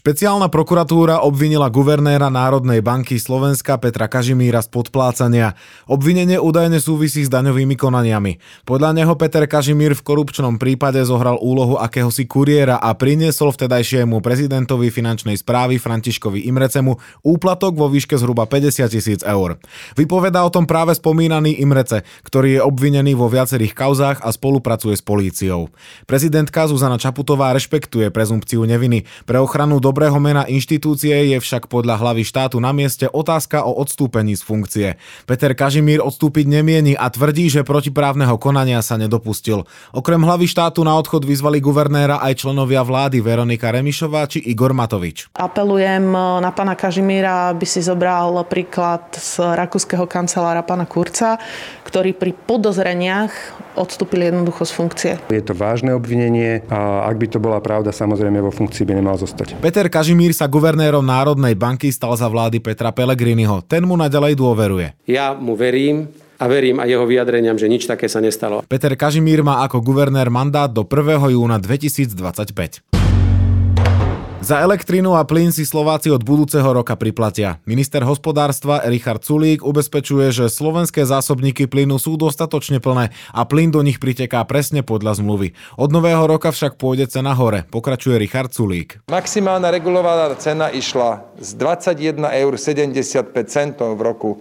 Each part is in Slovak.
Špeciálna prokuratúra obvinila guvernéra Národnej banky Slovenska Petra Kažimíra z podplácania. Obvinenie údajne súvisí s daňovými konaniami. Podľa neho Peter Kažimír v korupčnom prípade zohral úlohu akéhosi kuriéra a priniesol vtedajšiemu prezidentovi finančnej správy Františkovi Imrecemu úplatok vo výške zhruba 50 tisíc eur. Vypovedá o tom práve spomínaný Imrece, ktorý je obvinený vo viacerých kauzách a spolupracuje s políciou. Prezidentka Zuzana Čaputová rešpektuje prezumpciu neviny. Pre ochranu do dobrého mena inštitúcie je však podľa hlavy štátu na mieste otázka o odstúpení z funkcie. Peter Kažimír odstúpiť nemieni a tvrdí, že protiprávneho konania sa nedopustil. Okrem hlavy štátu na odchod vyzvali guvernéra aj členovia vlády Veronika Remišová či Igor Matovič. Apelujem na pána Kažimíra, aby si zobral príklad z rakúskeho kancelára pána Kurca, ktorý pri podozreniach odstúpil jednoducho z funkcie. Je to vážne obvinenie a ak by to bola pravda, samozrejme vo funkcii by nemal zostať. Peter Kažimír sa guvernérom Národnej banky stal za vlády Petra Pellegriniho. Ten mu naďalej dôveruje. Ja mu verím, a verím aj jeho vyjadreniam, že nič také sa nestalo. Peter Kažimír má ako guvernér mandát do 1. júna 2025. Za elektrínu a plyn si Slováci od budúceho roka priplatia. Minister hospodárstva Richard Sulík ubezpečuje, že slovenské zásobníky plynu sú dostatočne plné a plyn do nich priteká presne podľa zmluvy. Od nového roka však pôjde cena hore, pokračuje Richard Sulík. Maximálna regulovaná cena išla z 21,75 eur v roku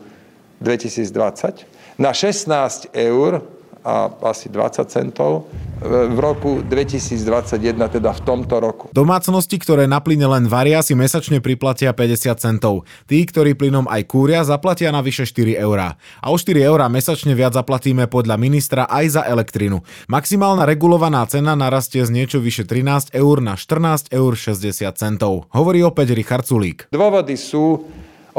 2020 na 16 eur a asi 20 centov v roku 2021, teda v tomto roku. Domácnosti, ktoré na plyne len varia, si mesačne priplatia 50 centov. Tí, ktorí plynom aj kúria, zaplatia na vyše 4 eurá. A o 4 eurá mesačne viac zaplatíme podľa ministra aj za elektrinu. Maximálna regulovaná cena narastie z niečo vyše 13 eur na 14 eur 60 centov. Hovorí opäť Richard Sulík. Dôvody sú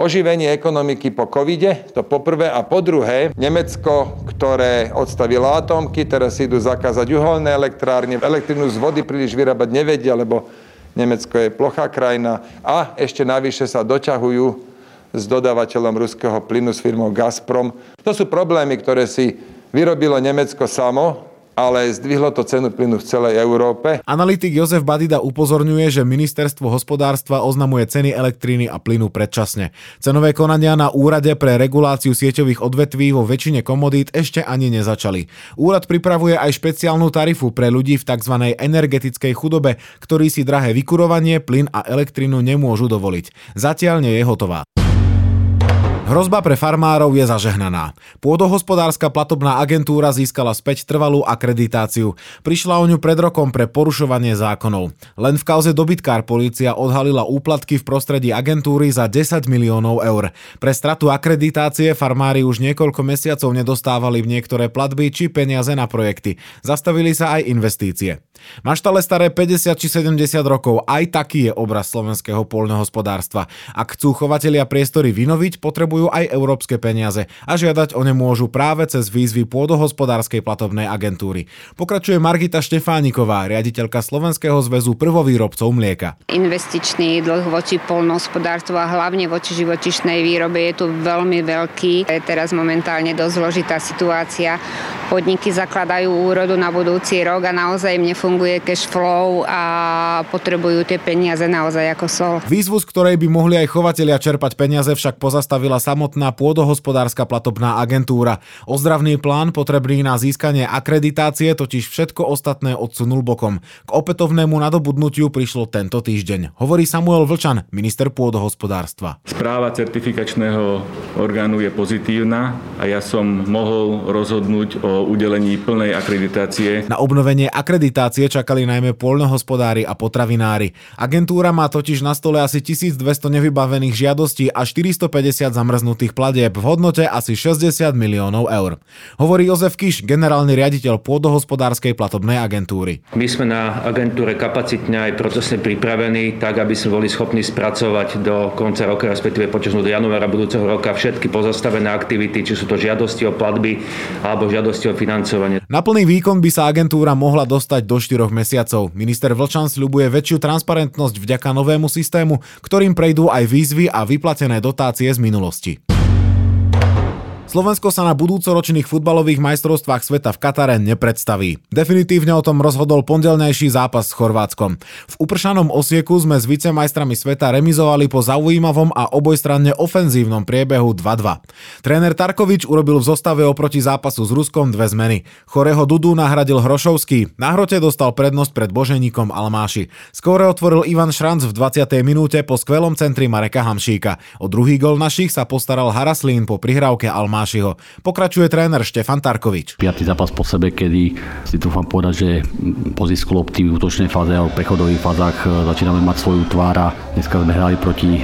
oživenie ekonomiky po covide, to poprvé, a po druhé, Nemecko, ktoré odstavilo atómky, teraz idú zakázať uholné elektrárne, elektrinu z vody príliš vyrábať nevedia, lebo Nemecko je plochá krajina a ešte navyše sa doťahujú s dodávateľom ruského plynu s firmou Gazprom. To sú problémy, ktoré si vyrobilo Nemecko samo ale zdvihlo to cenu plynu v celej Európe. Analytik Jozef Badida upozorňuje, že ministerstvo hospodárstva oznamuje ceny elektriny a plynu predčasne. Cenové konania na úrade pre reguláciu sieťových odvetví vo väčšine komodít ešte ani nezačali. Úrad pripravuje aj špeciálnu tarifu pre ľudí v tzv. energetickej chudobe, ktorí si drahé vykurovanie, plyn a elektrinu nemôžu dovoliť. Zatiaľ nie je hotová. Hrozba pre farmárov je zažehnaná. Pôdohospodárska platobná agentúra získala späť trvalú akreditáciu. Prišla o ňu pred rokom pre porušovanie zákonov. Len v kauze dobytkár polícia odhalila úplatky v prostredí agentúry za 10 miliónov eur. Pre stratu akreditácie farmári už niekoľko mesiacov nedostávali v niektoré platby či peniaze na projekty. Zastavili sa aj investície. Maštale staré 50 či 70 rokov, aj taký je obraz slovenského poľnohospodárstva. Ak chcú chovatelia priestory vynoviť, potrebujú aj európske peniaze a žiadať o ne môžu práve cez výzvy pôdohospodárskej platobnej agentúry. Pokračuje Margita Štefániková, riaditeľka Slovenského zväzu prvovýrobcov mlieka. Investičný dlh voči poľnohospodárstvu a hlavne voči živočišnej výrobe je tu veľmi veľký. Je teraz momentálne dosť zložitá situácia. Podniky zakladajú úrodu na budúci rok a naozaj im nefunguje funguje cash flow a potrebujú tie peniaze naozaj ako sol. Výzvu, z ktorej by mohli aj chovatelia čerpať peniaze, však pozastavila samotná pôdohospodárska platobná agentúra. Ozdravný plán potrebný na získanie akreditácie totiž všetko ostatné odsunul bokom. K opätovnému nadobudnutiu prišlo tento týždeň. Hovorí Samuel Vlčan, minister pôdohospodárstva. Správa certifikačného orgánu je pozitívna a ja som mohol rozhodnúť o udelení plnej akreditácie. Na obnovenie akreditácie akcie čakali najmä poľnohospodári a potravinári. Agentúra má totiž na stole asi 1200 nevybavených žiadostí a 450 zamrznutia nepreznutých platieb v hodnote asi 60 miliónov eur. Hovorí Jozef Kiš, generálny riaditeľ pôdohospodárskej platobnej agentúry. My sme na agentúre kapacitne aj procesne pripravení, tak aby sme boli schopní spracovať do konca roka, respektíve počas do januára budúceho roka všetky pozastavené aktivity, či sú to žiadosti o platby alebo žiadosti o financovanie. Na plný výkon by sa agentúra mohla dostať do 4 mesiacov. Minister Vlčan sľubuje väčšiu transparentnosť vďaka novému systému, ktorým prejdú aj výzvy a vyplatené dotácie z minulosti. Slovensko sa na budúcoročných futbalových majstrovstvách sveta v Katare nepredstaví. Definitívne o tom rozhodol pondelnejší zápas s Chorvátskom. V upršanom osieku sme s vicemajstrami sveta remizovali po zaujímavom a obojstranne ofenzívnom priebehu 2-2. Tréner Tarkovič urobil v zostave oproti zápasu s Ruskom dve zmeny. Choreho Dudu nahradil Hrošovský, na hrote dostal prednosť pred Boženíkom Almáši. Skóre otvoril Ivan Šranc v 20. minúte po skvelom centri Mareka Hamšíka. O druhý gol našich sa postaral Haraslín po prihrávke Almáši. Tomášiho. Pokračuje tréner Štefan Tarkovič. Piatý zápas po sebe, kedy si dúfam povedať, že po zisku lopty v útočnej fáze a v prechodových fázach e, začíname mať svoju tvár a dneska sme hrali proti e,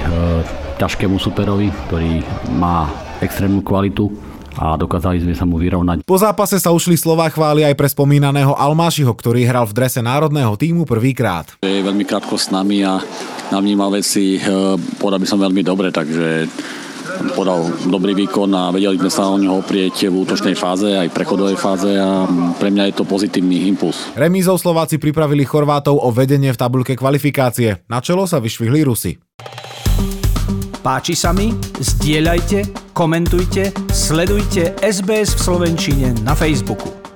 ťažkému superovi, ktorý má extrémnu kvalitu a dokázali sme sa mu vyrovnať. Po zápase sa ušli slova chváli aj pre spomínaného Almášiho, ktorý hral v drese národného týmu prvýkrát. Je veľmi krátko s nami a navnímal veci, e, podal by som veľmi dobre, takže podal dobrý výkon a vedeli sme sa o neho oprieť v útočnej fáze, aj prechodovej fáze a pre mňa je to pozitívny impuls. Remízou Slováci pripravili Chorvátov o vedenie v tabulke kvalifikácie. Na čelo sa vyšvihli Rusy. Páči sa mi? Zdieľajte, komentujte, sledujte SBS v Slovenčine na Facebooku.